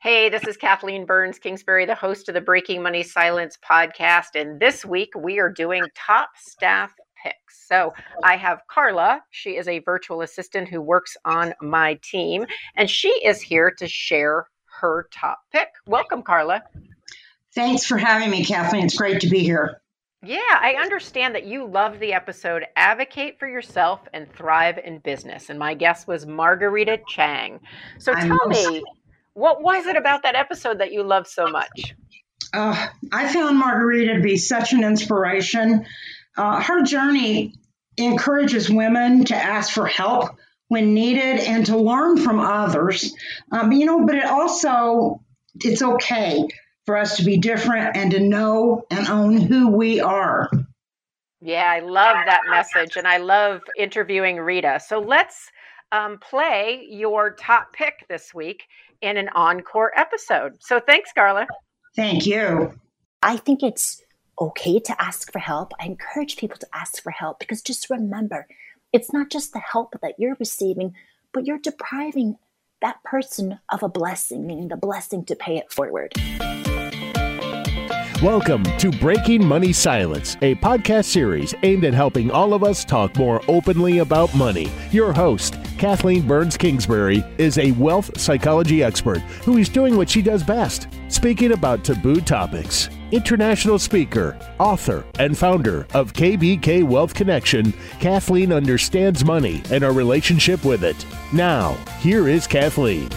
Hey, this is Kathleen Burns Kingsbury, the host of the Breaking Money Silence podcast. And this week we are doing top staff picks. So I have Carla. She is a virtual assistant who works on my team, and she is here to share her top pick. Welcome, Carla. Thanks for having me, Kathleen. It's great to be here. Yeah, I understand that you love the episode Advocate for Yourself and Thrive in Business. And my guest was Margarita Cheng. So tell me, what was it about that episode that you loved so much? Uh, I found Margarita to be such an inspiration. Uh, her journey encourages women to ask for help when needed and to learn from others. Um, you know, but it also it's okay for us to be different and to know and own who we are. Yeah, I love that message, and I love interviewing Rita. So let's um, play your top pick this week in an encore episode. So thanks, Carla. Thank you. I think it's okay to ask for help. I encourage people to ask for help because just remember, it's not just the help that you're receiving, but you're depriving that person of a blessing, meaning the blessing to pay it forward. Welcome to Breaking Money Silence, a podcast series aimed at helping all of us talk more openly about money. Your host, Kathleen Burns Kingsbury, is a wealth psychology expert who is doing what she does best speaking about taboo topics. International speaker, author, and founder of KBK Wealth Connection, Kathleen understands money and our relationship with it. Now, here is Kathleen.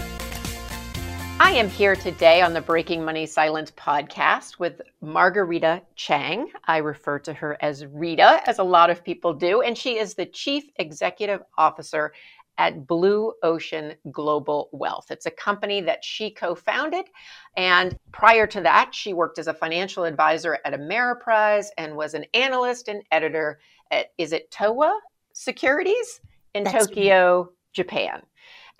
I am here today on the Breaking Money Silence podcast with Margarita Cheng. I refer to her as Rita, as a lot of people do, and she is the Chief Executive Officer at Blue Ocean Global Wealth. It's a company that she co founded. And prior to that, she worked as a financial advisor at Ameriprise and was an analyst and editor at, is it Towa Securities in That's Tokyo. Japan.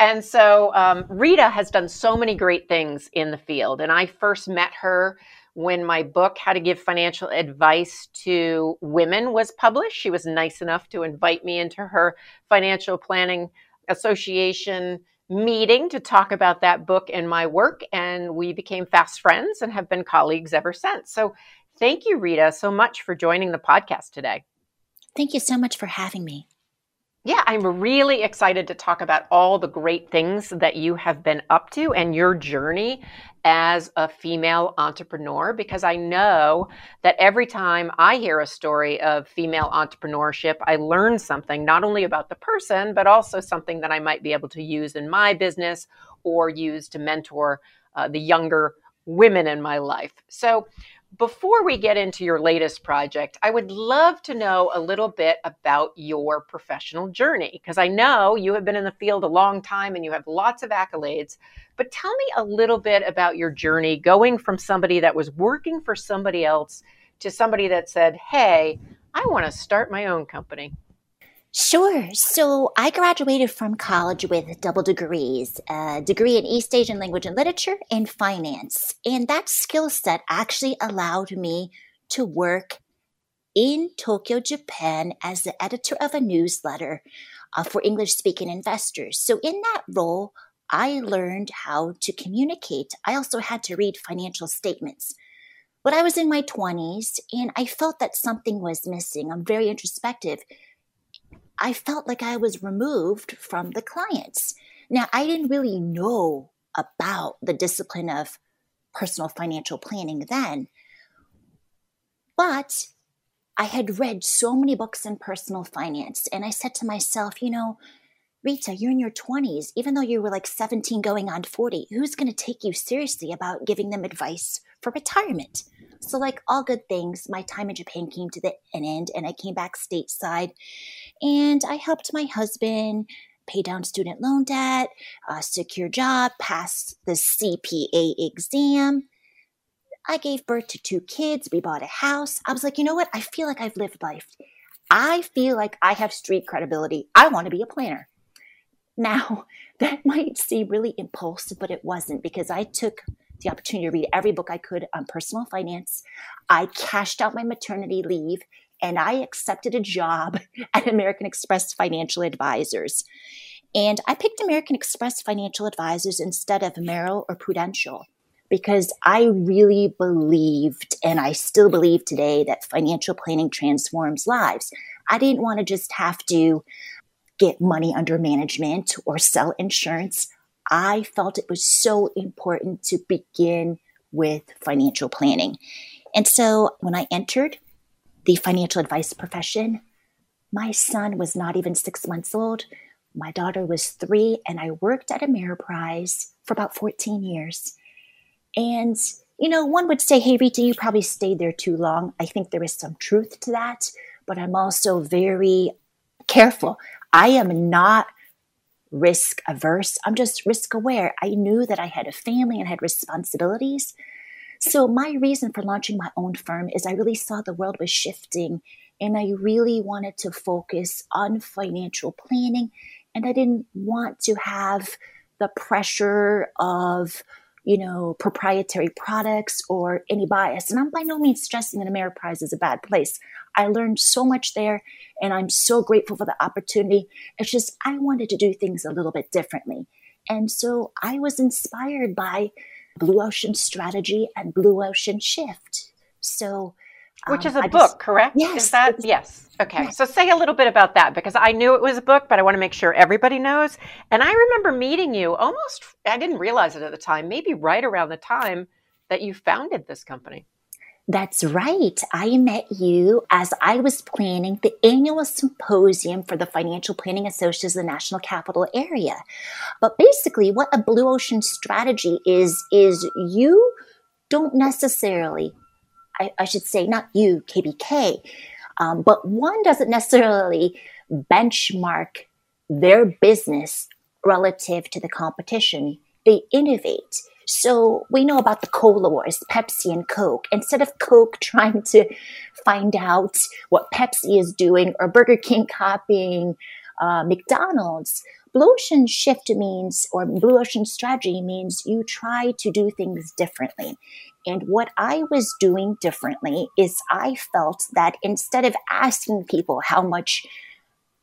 And so um, Rita has done so many great things in the field. And I first met her when my book, How to Give Financial Advice to Women, was published. She was nice enough to invite me into her Financial Planning Association meeting to talk about that book and my work. And we became fast friends and have been colleagues ever since. So thank you, Rita, so much for joining the podcast today. Thank you so much for having me. Yeah, I'm really excited to talk about all the great things that you have been up to and your journey as a female entrepreneur because I know that every time I hear a story of female entrepreneurship, I learn something not only about the person, but also something that I might be able to use in my business or use to mentor uh, the younger women in my life. So, before we get into your latest project, I would love to know a little bit about your professional journey because I know you have been in the field a long time and you have lots of accolades. But tell me a little bit about your journey going from somebody that was working for somebody else to somebody that said, Hey, I want to start my own company. Sure. So I graduated from college with double degrees, a degree in East Asian language and literature and finance. And that skill set actually allowed me to work in Tokyo, Japan as the editor of a newsletter uh, for English speaking investors. So in that role, I learned how to communicate. I also had to read financial statements. But I was in my 20s and I felt that something was missing. I'm very introspective I felt like I was removed from the clients. Now, I didn't really know about the discipline of personal financial planning then, but I had read so many books in personal finance, and I said to myself, you know, Rita, you're in your 20s, even though you were like 17 going on 40, who's going to take you seriously about giving them advice for retirement? So, like all good things, my time in Japan came to the, an end and I came back stateside and I helped my husband pay down student loan debt, uh, secure job, pass the CPA exam. I gave birth to two kids. We bought a house. I was like, you know what? I feel like I've lived life. I feel like I have street credibility. I want to be a planner. Now, that might seem really impulsive, but it wasn't because I took the opportunity to read every book I could on personal finance. I cashed out my maternity leave and I accepted a job at American Express Financial Advisors. And I picked American Express Financial Advisors instead of Merrill or Prudential because I really believed, and I still believe today, that financial planning transforms lives. I didn't want to just have to get money under management or sell insurance. I felt it was so important to begin with financial planning. And so when I entered the financial advice profession, my son was not even six months old. My daughter was three, and I worked at Ameriprise for about 14 years. And, you know, one would say, hey, Rita, you probably stayed there too long. I think there is some truth to that, but I'm also very careful. I am not risk averse. I'm just risk aware. I knew that I had a family and had responsibilities. So, my reason for launching my own firm is I really saw the world was shifting and I really wanted to focus on financial planning. And I didn't want to have the pressure of you know, proprietary products or any bias. And I'm by no means stressing that Ameriprise is a bad place. I learned so much there and I'm so grateful for the opportunity. It's just I wanted to do things a little bit differently. And so I was inspired by Blue Ocean Strategy and Blue Ocean Shift. So which um, is a I book, just, correct? Yes. Is that yes? Okay. Yes. So say a little bit about that because I knew it was a book, but I want to make sure everybody knows. And I remember meeting you almost. I didn't realize it at the time. Maybe right around the time that you founded this company. That's right. I met you as I was planning the annual symposium for the Financial Planning Associates of the National Capital Area. But basically, what a blue ocean strategy is, is you don't necessarily I, I should say, not you, KBK, um, but one doesn't necessarily benchmark their business relative to the competition. They innovate. So we know about the cola wars, Pepsi and Coke. Instead of Coke trying to find out what Pepsi is doing or Burger King copying uh, McDonald's, Blue Ocean shift means, or Blue Ocean strategy means you try to do things differently. And what I was doing differently is I felt that instead of asking people how much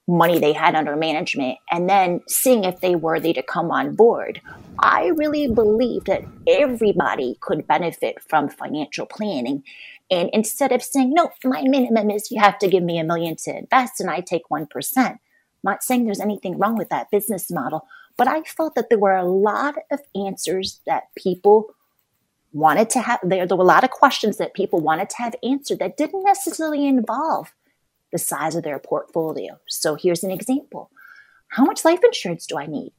money they had under management and then seeing if they were worthy to come on board, I really believed that everybody could benefit from financial planning. And instead of saying, no, my minimum is you have to give me a million to invest and I take 1%. Not saying there's anything wrong with that business model, but I felt that there were a lot of answers that people wanted to have there, there were a lot of questions that people wanted to have answered that didn't necessarily involve the size of their portfolio. So here's an example. How much life insurance do I need?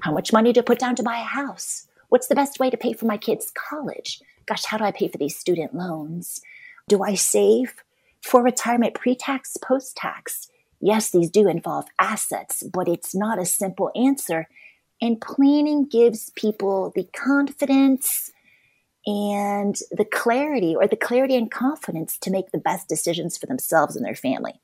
How much money to put down to buy a house? What's the best way to pay for my kids' college? Gosh, how do I pay for these student loans? Do I save for retirement pre tax, post tax? Yes, these do involve assets, but it's not a simple answer. And planning gives people the confidence and the clarity or the clarity and confidence to make the best decisions for themselves and their family.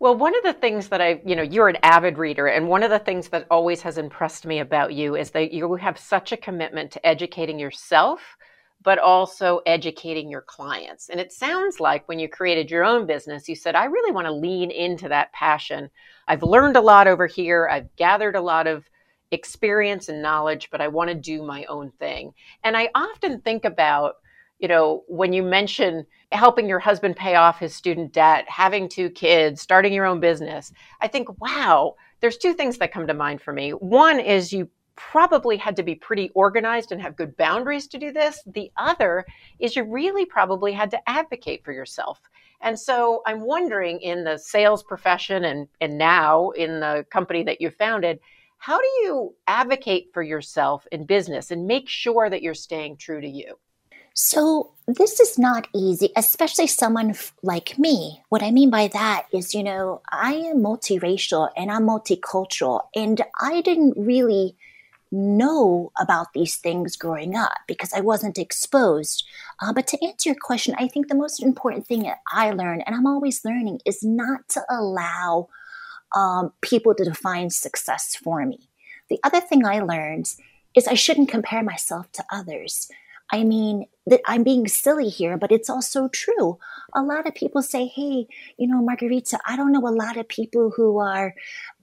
Well, one of the things that I, you know, you're an avid reader, and one of the things that always has impressed me about you is that you have such a commitment to educating yourself, but also educating your clients. And it sounds like when you created your own business, you said, I really want to lean into that passion. I've learned a lot over here, I've gathered a lot of experience and knowledge, but I want to do my own thing. And I often think about, you know, when you mention helping your husband pay off his student debt, having two kids, starting your own business, I think, wow, there's two things that come to mind for me. One is you probably had to be pretty organized and have good boundaries to do this. The other is you really probably had to advocate for yourself. And so I'm wondering in the sales profession and, and now in the company that you founded, how do you advocate for yourself in business and make sure that you're staying true to you? So, this is not easy, especially someone like me. What I mean by that is, you know, I am multiracial and I'm multicultural, and I didn't really know about these things growing up because I wasn't exposed. Uh, but to answer your question, I think the most important thing that I learned, and I'm always learning, is not to allow um, people to define success for me. The other thing I learned is I shouldn't compare myself to others. I mean, that I'm being silly here, but it's also true. A lot of people say, hey, you know, Margarita, I don't know a lot of people who are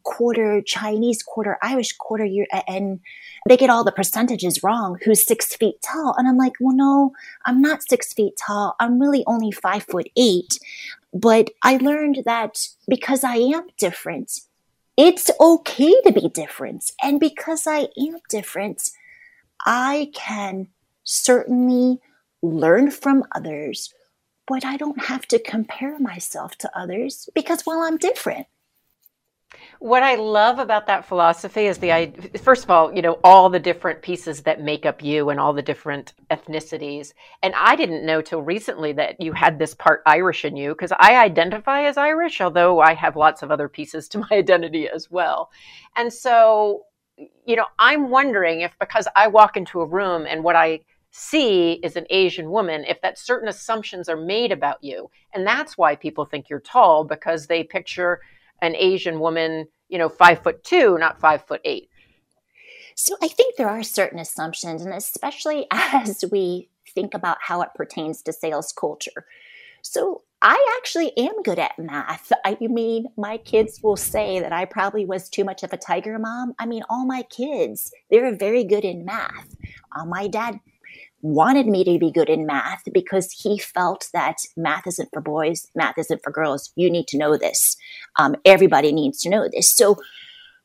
quarter Chinese, quarter Irish, quarter and they get all the percentages wrong. Who's six feet tall? And I'm like, well, no, I'm not six feet tall. I'm really only five foot eight. But I learned that because I am different, it's okay to be different. And because I am different, I can certainly learn from others, but I don't have to compare myself to others because, well, I'm different. What I love about that philosophy is the first of all, you know, all the different pieces that make up you and all the different ethnicities. And I didn't know till recently that you had this part Irish in you because I identify as Irish, although I have lots of other pieces to my identity as well. And so, you know, I'm wondering if because I walk into a room and what I see is an Asian woman, if that certain assumptions are made about you. And that's why people think you're tall because they picture an Asian woman, you know, five foot two, not five foot eight? So I think there are certain assumptions, and especially as we think about how it pertains to sales culture. So I actually am good at math. I mean, my kids will say that I probably was too much of a tiger mom. I mean, all my kids, they're very good in math. Uh, my dad wanted me to be good in math because he felt that math isn't for boys, math isn't for girls. You need to know this. Um, everybody needs to know this. So,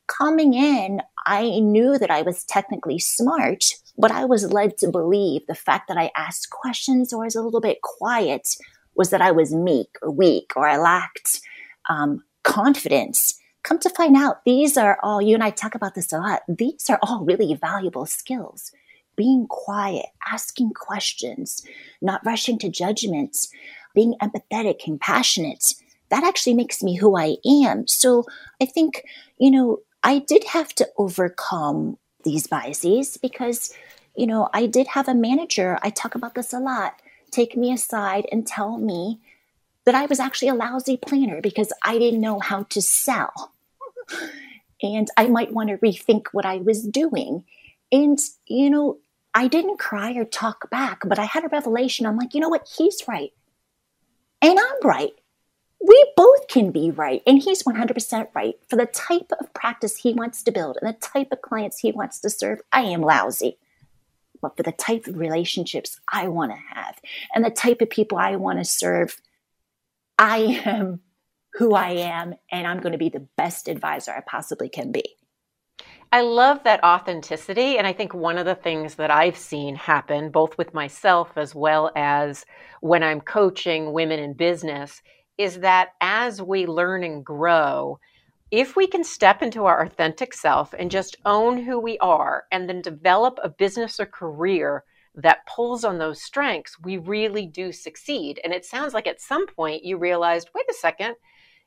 coming in, I knew that I was technically smart, but I was led to believe the fact that I asked questions or was a little bit quiet was that I was meek or weak or I lacked um, confidence. Come to find out, these are all, you and I talk about this a lot, these are all really valuable skills being quiet, asking questions, not rushing to judgments, being empathetic, compassionate, that actually makes me who I am. So I think, you know, I did have to overcome these biases because, you know, I did have a manager, I talk about this a lot, take me aside and tell me that I was actually a lousy planner because I didn't know how to sell. and I might want to rethink what I was doing. And, you know, I didn't cry or talk back, but I had a revelation. I'm like, you know what? He's right. And I'm right. We both can be right. And he's 100% right. For the type of practice he wants to build and the type of clients he wants to serve, I am lousy. But for the type of relationships I want to have and the type of people I want to serve, I am who I am. And I'm going to be the best advisor I possibly can be. I love that authenticity. And I think one of the things that I've seen happen, both with myself as well as when I'm coaching women in business, is that as we learn and grow, if we can step into our authentic self and just own who we are and then develop a business or career that pulls on those strengths, we really do succeed. And it sounds like at some point you realized, wait a second,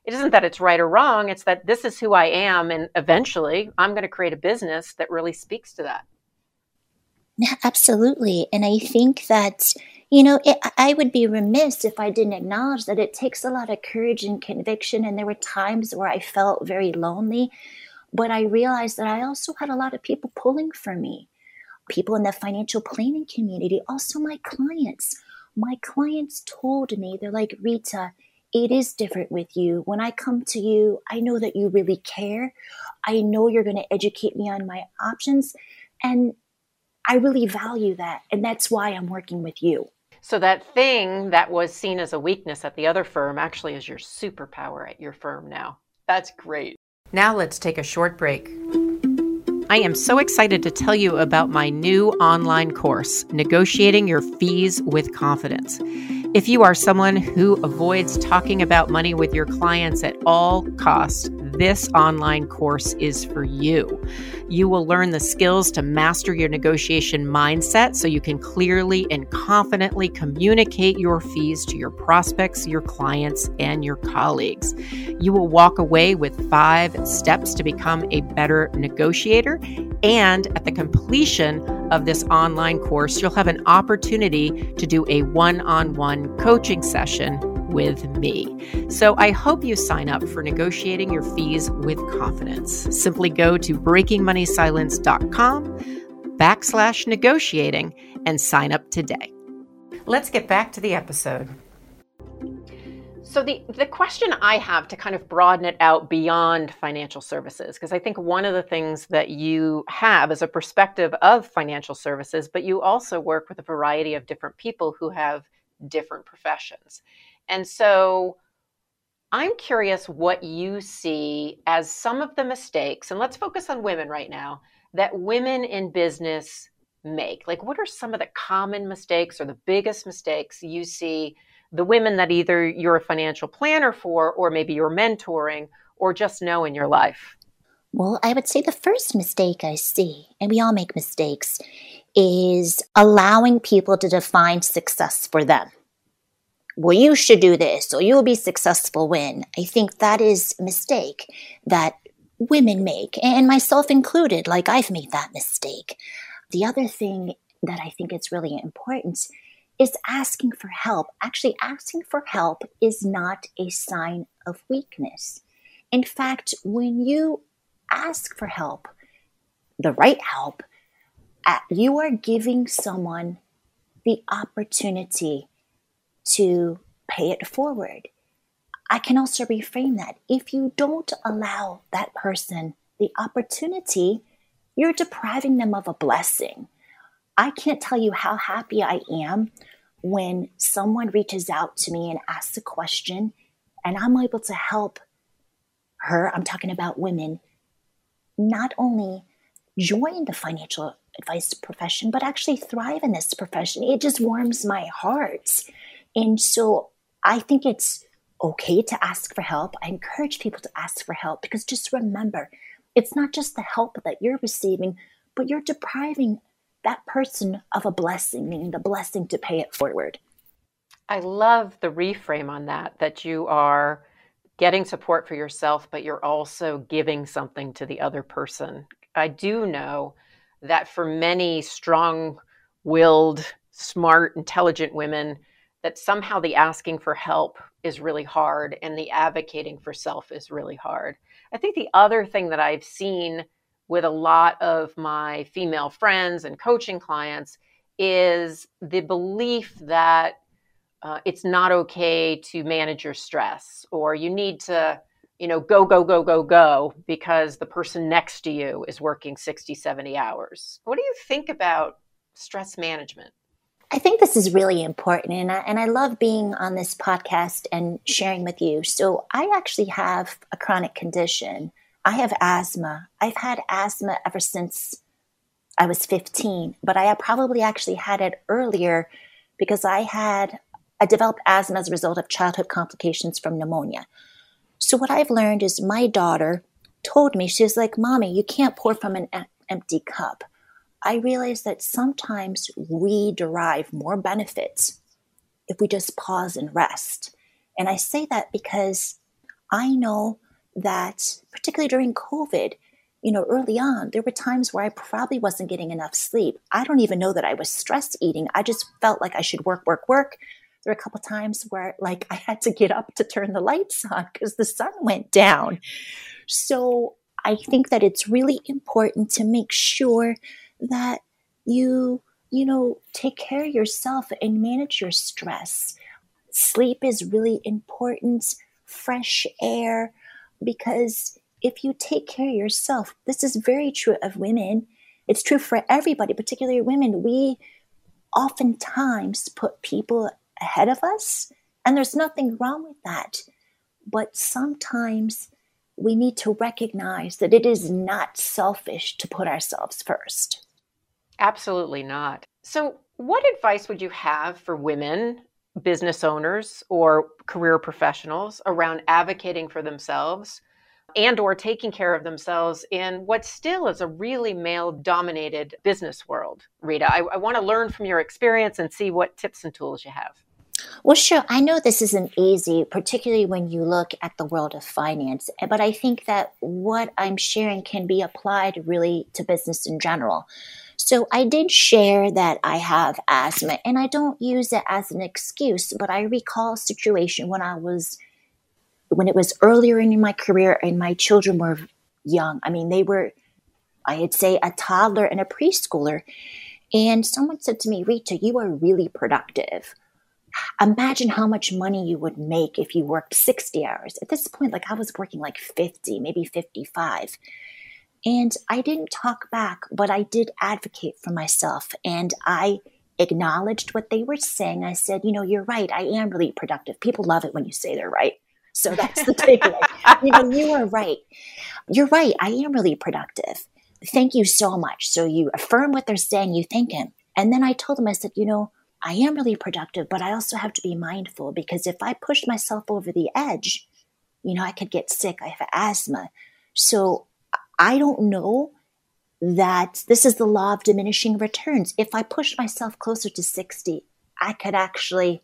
it isn't that it's right or wrong it's that this is who i am and eventually i'm going to create a business that really speaks to that. Yeah absolutely and i think that you know it, i would be remiss if i didn't acknowledge that it takes a lot of courage and conviction and there were times where i felt very lonely but i realized that i also had a lot of people pulling for me. People in the financial planning community also my clients. My clients told me they're like rita it is different with you. When I come to you, I know that you really care. I know you're going to educate me on my options. And I really value that. And that's why I'm working with you. So, that thing that was seen as a weakness at the other firm actually is your superpower at your firm now. That's great. Now, let's take a short break. I am so excited to tell you about my new online course, Negotiating Your Fees with Confidence. If you are someone who avoids talking about money with your clients at all costs, this online course is for you. You will learn the skills to master your negotiation mindset so you can clearly and confidently communicate your fees to your prospects, your clients, and your colleagues. You will walk away with five steps to become a better negotiator. And at the completion of this online course, you'll have an opportunity to do a one on one coaching session with me. So I hope you sign up for negotiating your fees with confidence. Simply go to breakingmoneysilence.com backslash negotiating and sign up today. Let's get back to the episode. So the the question I have to kind of broaden it out beyond financial services because I think one of the things that you have is a perspective of financial services but you also work with a variety of different people who have different professions. And so I'm curious what you see as some of the mistakes and let's focus on women right now that women in business make. Like what are some of the common mistakes or the biggest mistakes you see the women that either you're a financial planner for, or maybe you're mentoring, or just know in your life? Well, I would say the first mistake I see, and we all make mistakes, is allowing people to define success for them. Well, you should do this, or you'll be successful when. I think that is a mistake that women make, and myself included. Like, I've made that mistake. The other thing that I think is really important is asking for help. Actually, asking for help is not a sign of weakness. In fact, when you ask for help, the right help, uh, you are giving someone the opportunity to pay it forward. I can also reframe that. If you don't allow that person the opportunity, you're depriving them of a blessing. I can't tell you how happy I am when someone reaches out to me and asks a question and I'm able to help her, I'm talking about women, not only join the financial advice profession, but actually thrive in this profession. It just warms my heart. And so I think it's okay to ask for help. I encourage people to ask for help because just remember, it's not just the help that you're receiving, but you're depriving that person of a blessing, meaning the blessing to pay it forward. I love the reframe on that, that you are getting support for yourself, but you're also giving something to the other person. I do know that for many strong willed, smart, intelligent women, that somehow the asking for help is really hard and the advocating for self is really hard. I think the other thing that I've seen with a lot of my female friends and coaching clients is the belief that uh, it's not okay to manage your stress or you need to you know go go go go go because the person next to you is working 60 70 hours what do you think about stress management I think this is really important, and I, and I love being on this podcast and sharing with you. So, I actually have a chronic condition I have asthma. I've had asthma ever since I was 15, but I probably actually had it earlier because I had I developed asthma as a result of childhood complications from pneumonia. So what I've learned is my daughter told me she was like, "Mommy, you can't pour from an empty cup." I realized that sometimes we derive more benefits if we just pause and rest. And I say that because I know that, particularly during COVID, you know, early on, there were times where I probably wasn't getting enough sleep. I don't even know that I was stress eating. I just felt like I should work, work, work. There were a couple times where, like, I had to get up to turn the lights on because the sun went down. So I think that it's really important to make sure that you, you know, take care of yourself and manage your stress. Sleep is really important, fresh air, because if you take care of yourself, this is very true of women. It's true for everybody, particularly women. We oftentimes put people ahead of us, and there's nothing wrong with that. But sometimes we need to recognize that it is not selfish to put ourselves first. Absolutely not. So, what advice would you have for women business owners or career professionals around advocating for themselves and or taking care of themselves in what still is a really male dominated business world rita i, I want to learn from your experience and see what tips and tools you have well, sure. I know this isn't easy, particularly when you look at the world of finance, eh, but I think that what I'm sharing can be applied really to business in general. So I did share that I have asthma and I don't use it as an excuse, but I recall a situation when I was when it was earlier in my career and my children were young. I mean, they were I'd say a toddler and a preschooler. And someone said to me, Rita, you are really productive. imagine how much money you would make if you worked 60 hours. At this point, like I was working like 50, maybe 55. And I didn't talk back, but I did advocate for myself and I acknowledged what they were saying. I said, you know, you're right. I am really productive. People love it when you say they're right. So that's the takeaway. you know, you are right. You're right. I am really productive. Thank you so much. So you affirm what they're saying, you thank him. And then I told him, I said, you know, I am really productive, but I also have to be mindful because if I push myself over the edge, you know, I could get sick. I have asthma. So I don't know that this is the law of diminishing returns. If I push myself closer to 60, I could actually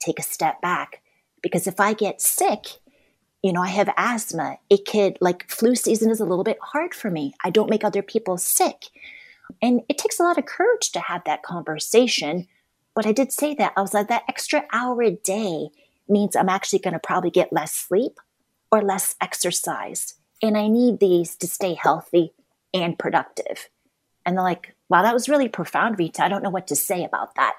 take a step back because if I get sick, you know, I have asthma. It could, like, flu season is a little bit hard for me. I don't make other people sick. And it takes a lot of courage to have that conversation. But I did say that. I was like, that extra hour a day means I'm actually going to probably get less sleep or less exercise. And I need these to stay healthy and productive. And they're like, wow, that was really profound, Rita. I don't know what to say about that.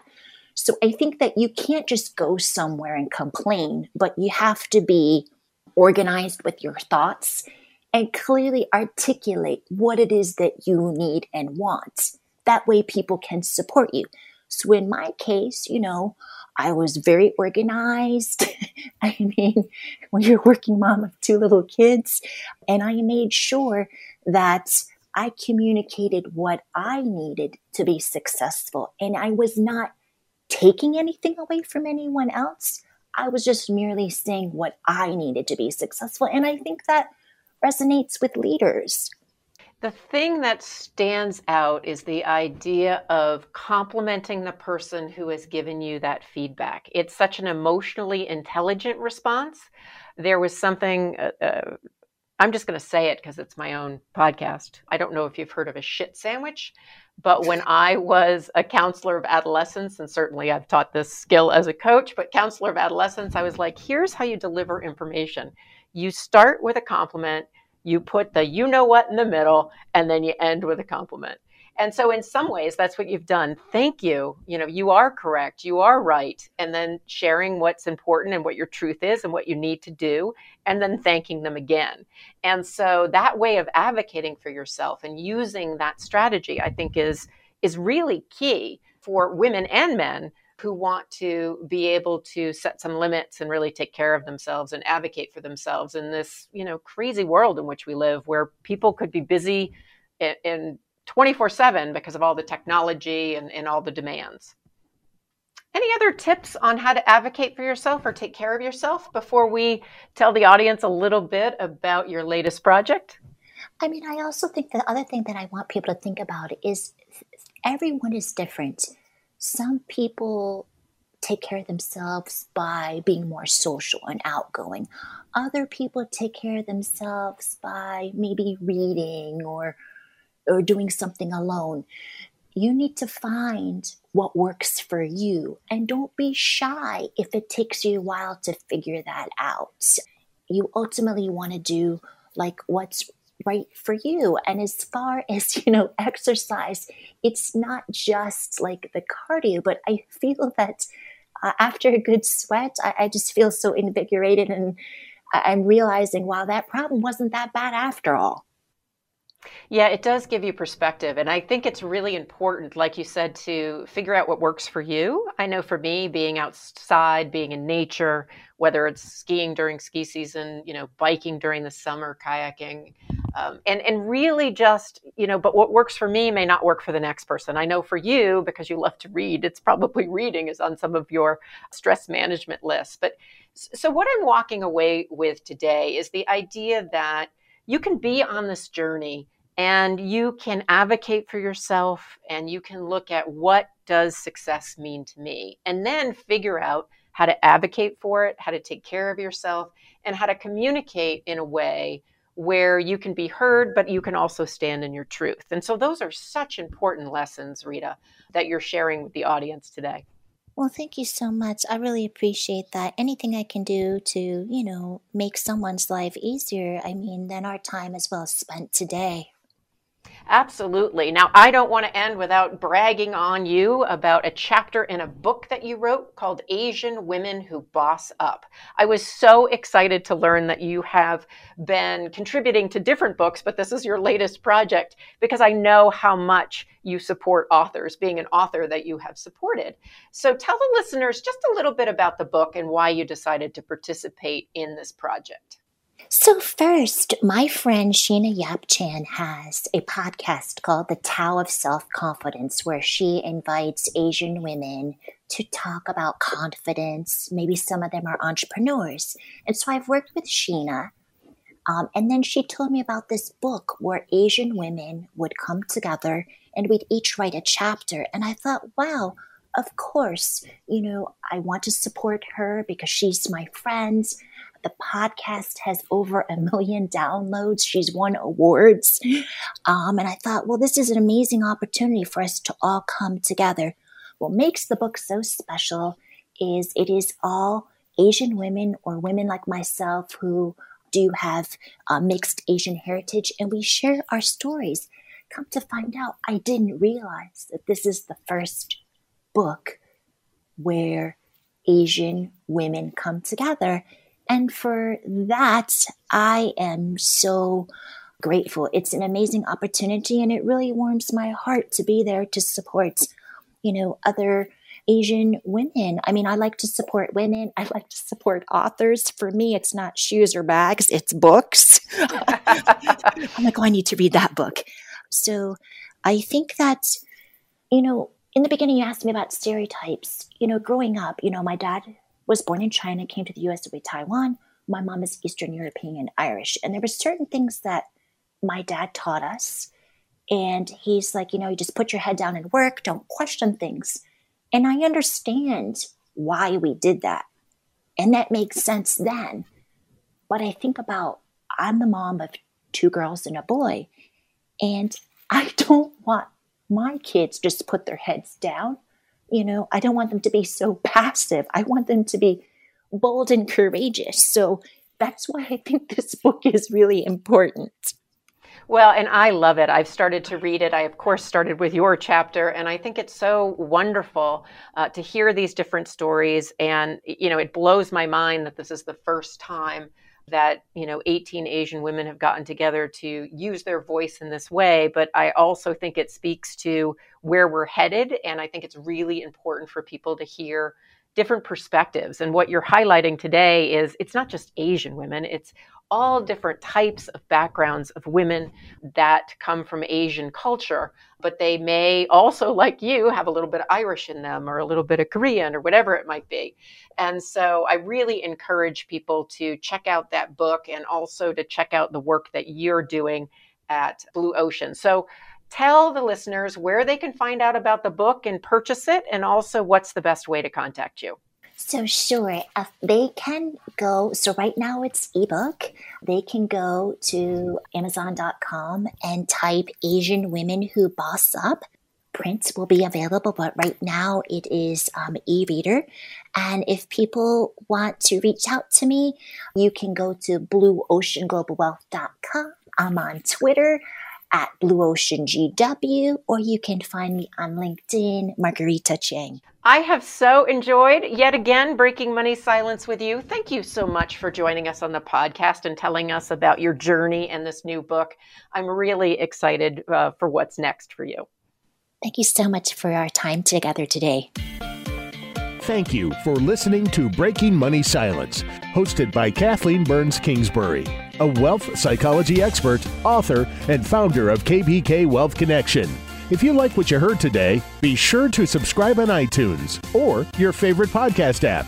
So I think that you can't just go somewhere and complain, but you have to be organized with your thoughts and clearly articulate what it is that you need and want. That way people can support you. So in my case, you know, I was very organized. I mean, when you're a working mom of two little kids, and I made sure that I communicated what I needed to be successful. And I was not taking anything away from anyone else. I was just merely saying what I needed to be successful. And I think that resonates with leaders. The thing that stands out is the idea of complimenting the person who has given you that feedback. It's such an emotionally intelligent response. There was something uh, uh, I'm just going to say it because it's my own podcast. I don't know if you've heard of a shit sandwich, but when I was a counselor of adolescents, and certainly I've taught this skill as a coach, but counselor of adolescents, I was like, here's how you deliver information. You start with a compliment, you put the you know what in the middle, and then you end with a compliment. And so, in some ways, that's what you've done. Thank you. You know, you are correct. You are right. And then sharing what's important and what your truth is and what you need to do, and then thanking them again. And so, that way of advocating for yourself and using that strategy, I think, is is really key for women and men who want to be able to set some limits and really take care of themselves and advocate for themselves in this you know crazy world in which we live where people could be busy in 24 7 because of all the technology and, and all the demands. Any other tips on how to advocate for yourself or take care of yourself before we tell the audience a little bit about your latest project? I mean, I also think the other thing that I want people to think about is everyone is different. Some people take care of themselves by being more social and outgoing. Other people take care of themselves by maybe reading or or doing something alone. You need to find what works for you and don't be shy if it takes you a while to figure that out. You ultimately want to do like what's right for you. And as far as, you know, exercise, it's not just like the cardio, but I feel that uh, after a good sweat, I, I, just feel so invigorated and I'm realizing, wow, that problem wasn't that bad after all. Yeah, it does give you perspective. And I think it's really important, like you said, to figure out what works for you. I know for me, being outside, being in nature, whether it's skiing during ski season, you know, biking during the summer, kayaking, um, and, and really just, you know, but what works for me may not work for the next person. I know for you, because you love to read, it's probably reading is on some of your stress management lists. But so what I'm walking away with today is the idea that you can be on this journey and you can advocate for yourself and you can look at what does success mean to me and then figure out how to advocate for it how to take care of yourself and how to communicate in a way where you can be heard but you can also stand in your truth and so those are such important lessons rita that you're sharing with the audience today well, thank you so much. I really appreciate that. Anything I can do to, you know, make someone's life easier, I mean, then our time as well spent today. Absolutely. Now, I don't want to end without bragging on you about a chapter in a book that you wrote called Asian Women Who Boss Up. I was so excited to learn that you have been contributing to different books, but this is your latest project because I know how much you support authors, being an author that you have supported. So tell the listeners just a little bit about the book and why you decided to participate in this project. So, first, my friend Sheena Yap Chan has a podcast called The Tao of Self Confidence, where she invites Asian women to talk about confidence. Maybe some of them are entrepreneurs. And so I've worked with Sheena. Um, and then she told me about this book where Asian women would come together and we'd each write a chapter. And I thought, wow, of course, you know, I want to support her because she's my friend. The podcast has over a million downloads. She's won awards. Um, and I thought, well, this is an amazing opportunity for us to all come together. What makes the book so special is it is all Asian women or women like myself who do have uh, mixed Asian heritage, and we share our stories. Come to find out, I didn't realize that this is the first book where Asian women come together and for that, I am so grateful. It's an amazing opportunity and it really warms my heart to be there to support, you know, other Asian women. I mean, I like to support women. I like to support authors. For me, it's not shoes or bags, it's books. I'm like, oh, I need to read that book. So I think that, you know, in the beginning, you asked me about stereotypes. You know, growing up, you know, my dad was born in China, came to the US with Taiwan. My mom is Eastern European and Irish. And there were certain things that my dad taught us. And he's like, you know, you just put your head down and work, don't question things. And I understand why we did that. And that makes sense then. But I think about I'm the mom of two girls and a boy. And I don't want my kids just put their heads down you know, I don't want them to be so passive. I want them to be bold and courageous. So that's why I think this book is really important. Well, and I love it. I've started to read it. I, of course, started with your chapter, and I think it's so wonderful uh, to hear these different stories. And, you know, it blows my mind that this is the first time that you know 18 asian women have gotten together to use their voice in this way but i also think it speaks to where we're headed and i think it's really important for people to hear different perspectives. And what you're highlighting today is it's not just asian women it's all different types of backgrounds of women that come from Asian culture, but they may also, like you, have a little bit of Irish in them or a little bit of Korean or whatever it might be. And so I really encourage people to check out that book and also to check out the work that you're doing at Blue Ocean. So tell the listeners where they can find out about the book and purchase it, and also what's the best way to contact you. So sure, uh, they can go. So right now it's ebook. They can go to Amazon.com and type Asian Women Who Boss Up. Print will be available, but right now it is um, e-reader. And if people want to reach out to me, you can go to blueoceanglobalwealth.com. I'm on Twitter at Blue Ocean GW, or you can find me on LinkedIn, Margarita Cheng. I have so enjoyed yet again Breaking Money Silence with you. Thank you so much for joining us on the podcast and telling us about your journey and this new book. I'm really excited uh, for what's next for you. Thank you so much for our time together today. Thank you for listening to Breaking Money Silence, hosted by Kathleen Burns Kingsbury, a wealth psychology expert, author, and founder of KBK Wealth Connection. If you like what you heard today, be sure to subscribe on iTunes or your favorite podcast app